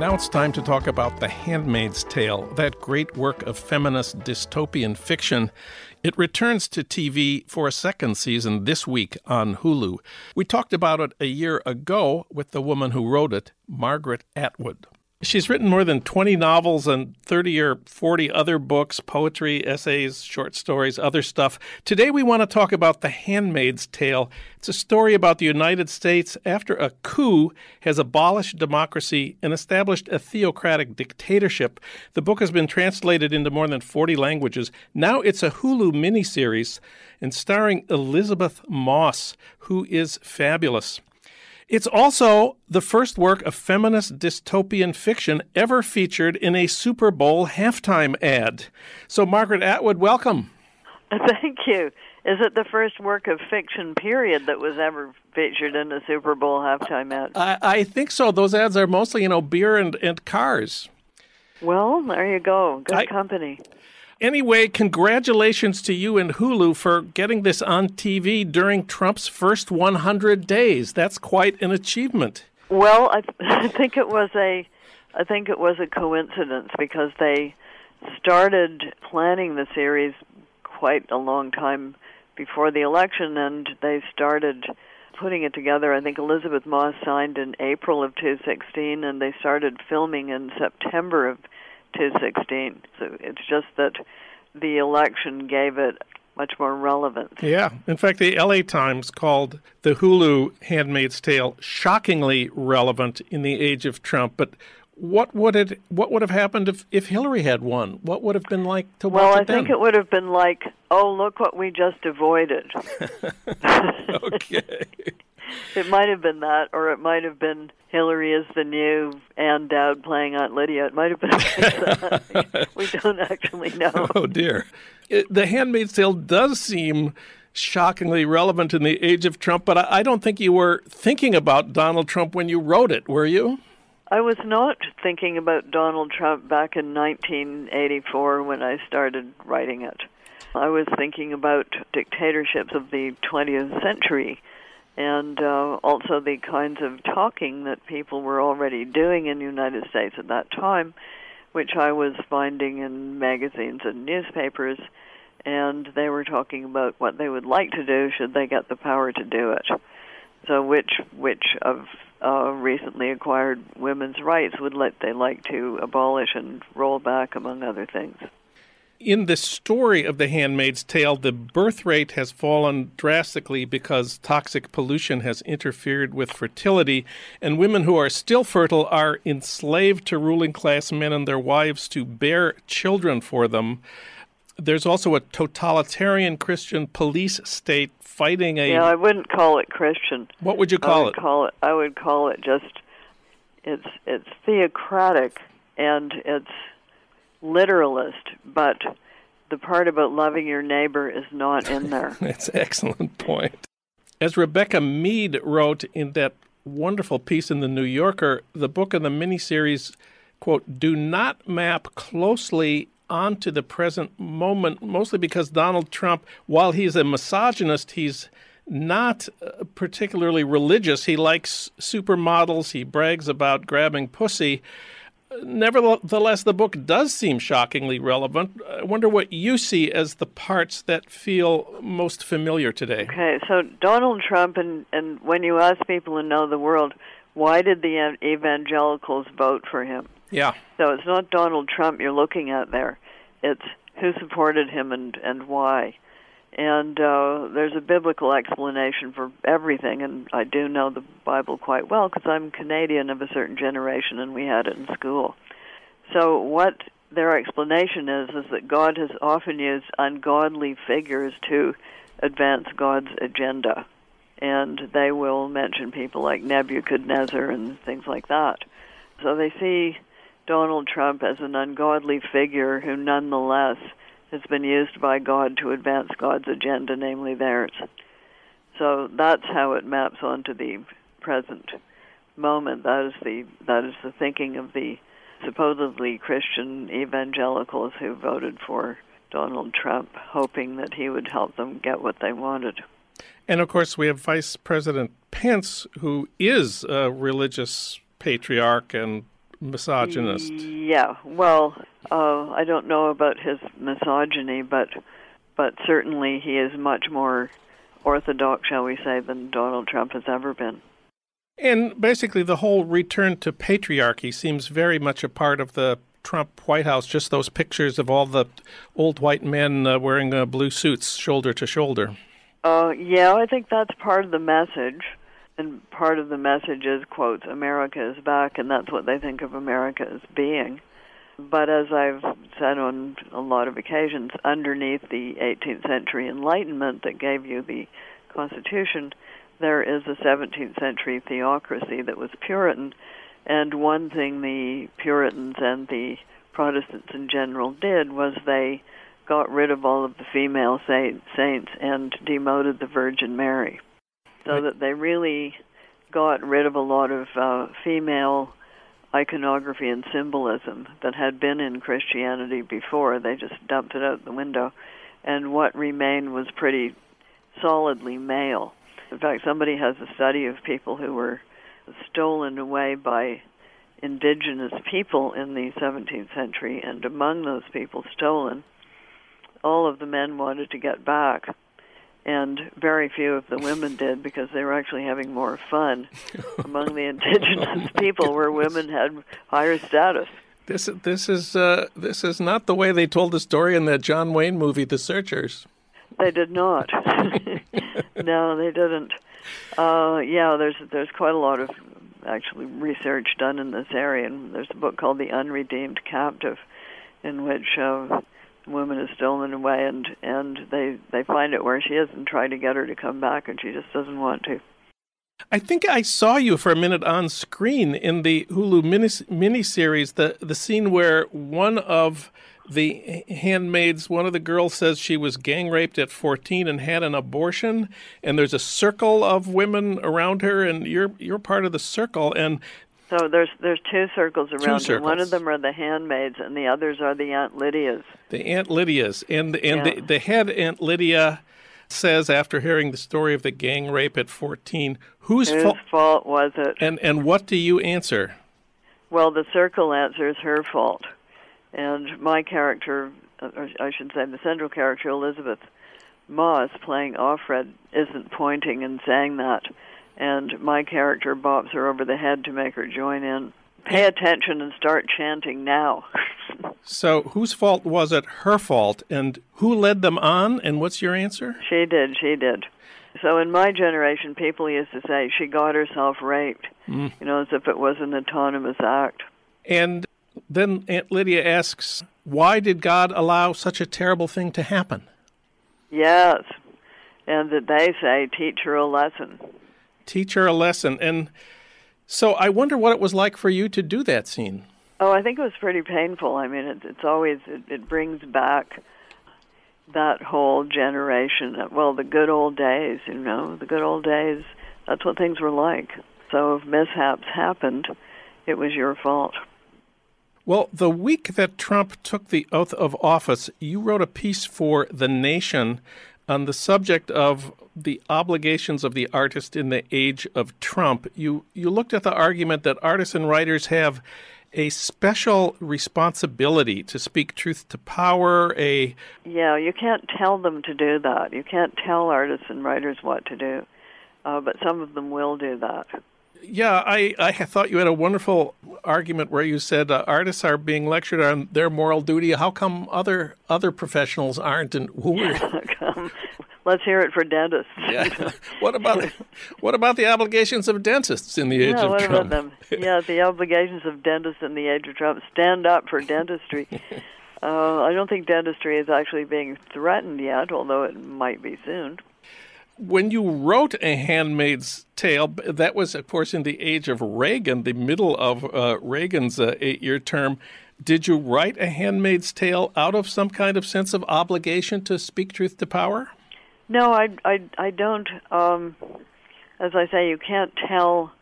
Now it's time to talk about The Handmaid's Tale, that great work of feminist dystopian fiction. It returns to TV for a second season this week on Hulu. We talked about it a year ago with the woman who wrote it, Margaret Atwood. She's written more than 20 novels and 30 or 40 other books, poetry, essays, short stories, other stuff. Today we want to talk about The Handmaid's Tale. It's a story about the United States after a coup has abolished democracy and established a theocratic dictatorship. The book has been translated into more than 40 languages. Now it's a Hulu miniseries and starring Elisabeth Moss, who is fabulous. It's also the first work of feminist dystopian fiction ever featured in a Super Bowl halftime ad. So, Margaret Atwood, welcome. Thank you. Is it the first work of fiction, period, that was ever featured in a Super Bowl halftime ad? I, I think so. Those ads are mostly, you know, beer and, and cars. Well, there you go. Good I, company. Anyway, congratulations to you and Hulu for getting this on TV during Trump's first 100 days. That's quite an achievement. Well, I, th- I think it was a I think it was a coincidence because they started planning the series quite a long time before the election and they started putting it together. I think Elisabeth Moss signed in April of 2016 and they started filming in September of 216. So it's just that the election gave it much more relevance. Yeah. In fact, the LA Times called the Hulu Handmaid's Tale shockingly relevant in the age of Trump. But what would it what would have happened if, if Hillary had won? What would have been like to well, watch it I think it would have been like, oh, look what we just avoided. okay. it might have been that, or it might have been Hillary is the new Ann Dowd playing Aunt Lydia. It might have been that. we don't actually know. Oh dear. It, the Handmaid's Tale does seem shockingly relevant in the age of Trump, but I, I don't think you were thinking about Donald Trump when you wrote it, were you? I was not thinking about Donald Trump back in 1984 when I started writing it. I was thinking about dictatorships of the 20th century and uh, also the kinds of talking that people were already doing in the United States at that time, which I was finding in magazines and newspapers, and they were talking about what they would like to do should they get the power to do it. So, which which of uh, recently acquired women's rights would let they like to abolish and roll back, among other things? In the story of The Handmaid's Tale, the birth rate has fallen drastically because toxic pollution has interfered with fertility, and women who are still fertile are enslaved to ruling class men and their wives to bear children for them. There's also a totalitarian Christian police state fighting a. Yeah, I wouldn't call it Christian. What would you call I would it? Call it. I would call it just. It's it's theocratic and it's literalist, but the part about loving your neighbor is not in there. That's excellent point. As Rebecca Mead wrote in that wonderful piece in the New Yorker, the book and the miniseries, quote, do not map closely onto the present moment, mostly because Donald Trump, while he's a misogynist, he's not uh, particularly religious. He likes supermodels, he brags about grabbing pussy nevertheless, the book does seem shockingly relevant. I wonder what you see as the parts that feel most familiar today. Okay, so Donald Trump, and, and when you ask people who know the world, why did the evangelicals vote for him? Yeah. So it's not Donald Trump you're looking at there. It's who supported him and, and why and uh, there's a biblical explanation for everything. And I do know the Bible quite well because I'm Canadian of a certain generation, and we had it in school. So what their explanation is is that God has often used ungodly figures to advance God's agenda, and they will mention people like Nebuchadnezzar and things like that. So they see Donald Trump as an ungodly figure who, nonetheless has been used by God to advance God's agenda, namely theirs. So that's how it maps onto the present moment. That is the that is the thinking of the supposedly Christian evangelicals who voted for Donald Trump, hoping that he would help them get what they wanted. And of course, we have Vice President Pence, who is a religious patriarch and misogynist. Yeah, well, uh, I don't know about his misogyny, but but certainly he is much more orthodox, shall we say, than Donald Trump has ever been. And basically, the whole return to patriarchy seems very much a part of the Trump White House. Just those pictures of all the old white men uh, wearing uh, blue suits, shoulder to shoulder. Uh, yeah, I think that's part of the message. And part of the message is, quotes, America is back, and that's what they think of America as being. But as I've said on a lot of occasions, underneath the 18th century Enlightenment that gave you the Constitution, there is a 17th century theocracy that was Puritan. And one thing the Puritans and the Protestants in general did was they got rid of all of the female saints and demoted the Virgin Mary. So that they really got rid of a lot of uh, female iconography and symbolism that had been in Christianity before. They just dumped it out the window. And what remained was pretty solidly male. In fact, somebody has a study of people who were stolen away by indigenous people in the 17th century, and among those people stolen, all of the men wanted to get back, and very few of the women did because they were actually having more fun among the indigenous people, where women had higher status. This this is uh, this is not the way they told the story in that John Wayne movie, The Searchers. They did not. no, they didn't. Uh, yeah, there's there's quite a lot of actually research done in this area, and there's a book called The Unredeemed Captive, in which uh, woman is stolen away, and and they they find it where she is and try to get her to come back, and she just doesn't want to. I think I saw you for a minute on screen in the Hulu mini miniseries, the the scene where one of the handmaids, one of the girls says she was gang raped at 14 and had an abortion, and there's a circle of women around her, and you're you're part of the circle, and so there's there's two circles around two circles. One of them are the handmaids, and the others are the Aunt Lydias. The Aunt Lydias, and and yeah. the, the head Aunt Lydia says after hearing the story of the gang rape at 14, whose, whose fault was it? And and what do you answer? Well, the circle answers her fault. And my character, or I should say the central character, Elisabeth Moss, playing Offred, isn't pointing and saying that. And my character bops her over the head to make her join in. Pay attention and start chanting now. so, whose fault was it? Her fault. And who led them on? And what's your answer? She did. She did. So, in my generation, people used to say she got herself raped, mm. you know, as if it was an autonomous act. And then Aunt Lydia asks, Why did God allow such a terrible thing to happen? Yes. And that they say, Teach her a lesson. Teach her a lesson. And so I wonder what it was like for you to do that scene. Oh, I think it was pretty painful. I mean, it, it's always, it, it brings back that whole generation. Well, the good old days, you know, the good old days. That's what things were like. So if mishaps happened, it was your fault. Well, the week that Trump took the oath of office, you wrote a piece for The Nation on the subject of the obligations of the artist in the age of Trump. You you looked at the argument that artists and writers have a special responsibility to speak truth to power, a Yeah, you can't tell them to do that. You can't tell artists and writers what to do. Uh, but some of them will do that. Yeah, I, I thought you had a wonderful argument where you said uh, artists are being lectured on their moral duty. How come other other professionals aren't? And who come, let's hear it for dentists. yeah. what about what about the obligations of dentists in the age yeah, of what Trump? About them? Yeah, the obligations of dentists in the age of Trump. Stand up for dentistry. uh, I don't think dentistry is actually being threatened yet, although it might be soon when you wrote A Handmaid's Tale, that was, of course, in the age of Reagan, the middle of uh, Reagan's uh, eight year term. Did you write A Handmaid's Tale out of some kind of sense of obligation to speak truth to power? No, I, I, I don't. Um, as I say, you can't tell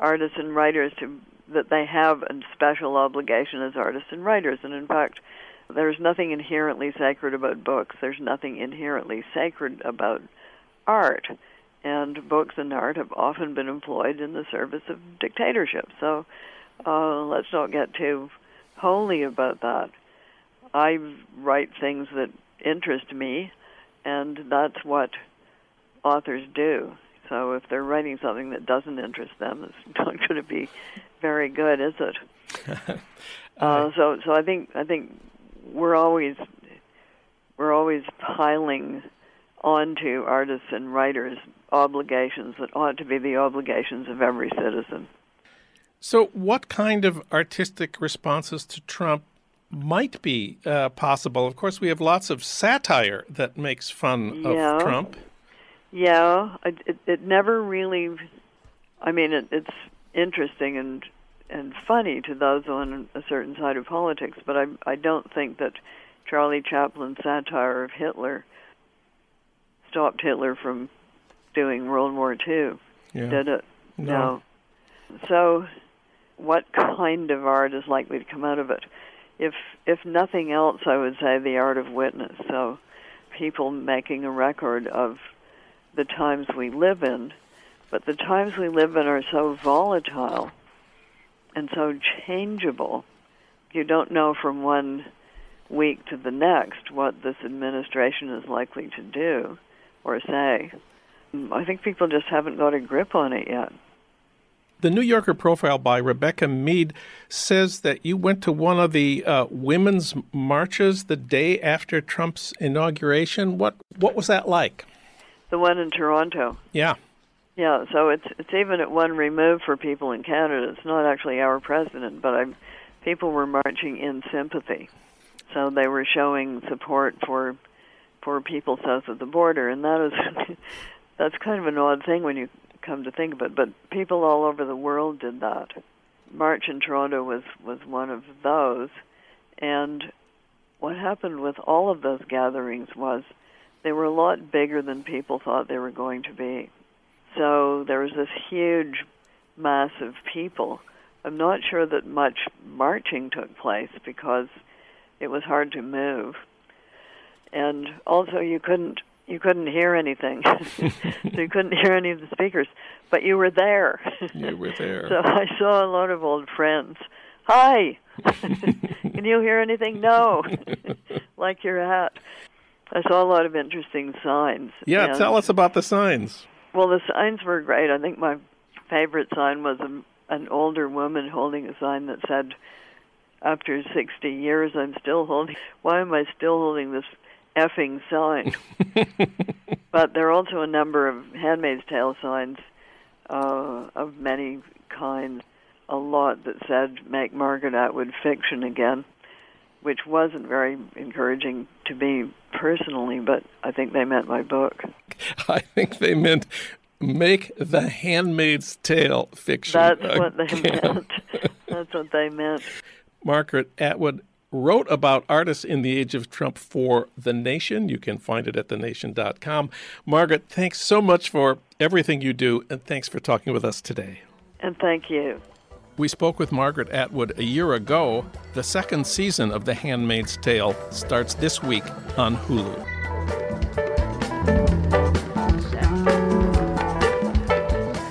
artists and writers to, that they have a special obligation as artists and writers. And in fact, there's nothing inherently sacred about books. There's nothing inherently sacred about art. And books and art have often been employed in the service of dictatorship. So uh, let's not get too holy about that. I write things that interest me, and that's what authors do. So if they're writing something that doesn't interest them, it's not going to be very good, is it? uh, so, so I think I think we're always we're always piling onto artists and writers obligations that ought to be the obligations of every citizen. So, what kind of artistic responses to Trump might be uh, possible? Of course, we have lots of satire that makes fun yeah. of Trump. Yeah, it, it, it never really. I mean, it, it's interesting and and funny to those on a certain side of politics, but I I don't think that Charlie Chaplin's satire of Hitler stopped Hitler from doing World War II. Yeah. Did it? No. no. So what kind of art is likely to come out of it. If if nothing else, I would say the art of witness. So people making a record of the times we live in, but the times we live in are so volatile and so changeable. You don't know from one week to the next what this administration is likely to do or say. I think people just haven't got a grip on it yet. The New Yorker profile by Rebecca Mead says that you went to one of the uh, women's marches the day after Trump's inauguration. What what was that like? The one in Toronto. Yeah. Yeah, so it's it's even at one remove for people in Canada. It's not actually our president, but I'm, people were marching in sympathy. So they were showing support for for people south of the border, and that is that's kind of an odd thing when you come to think of it. But people all over the world did that. March in Toronto was was one of those, and what happened with all of those gatherings was they were a lot bigger than people thought they were going to be. So there was this huge mass of people. I'm not sure that much marching took place because it was hard to move. And also you couldn't you couldn't hear anything. so you couldn't hear any of the speakers, but you were there. You were there. so I saw a lot of old friends. Hi. Can you hear anything? No. like your hat. I saw a lot of interesting signs. Yeah, and, tell us about the signs. Well, the signs were great. I think my favorite sign was a, an older woman holding a sign that said, "After 60 years, I'm still holding. Why am I still holding this effing sign. but there are also a number of Handmaid's Tale signs uh, of many kinds. A lot that said "Make Margaret Atwood fiction again," which wasn't very encouraging to me personally, but I think they meant my book. I think they meant make the Handmaid's Tale fiction. That's again. what they meant. That's what they meant. Margaret Atwood wrote about artists in the age of Trump for The Nation. You can find it at thenation.com. Margaret, thanks so much for everything you do, and thanks for talking with us today. And thank you. We spoke with Margaret Atwood a year ago. The second season of The Handmaid's Tale starts this week on Hulu.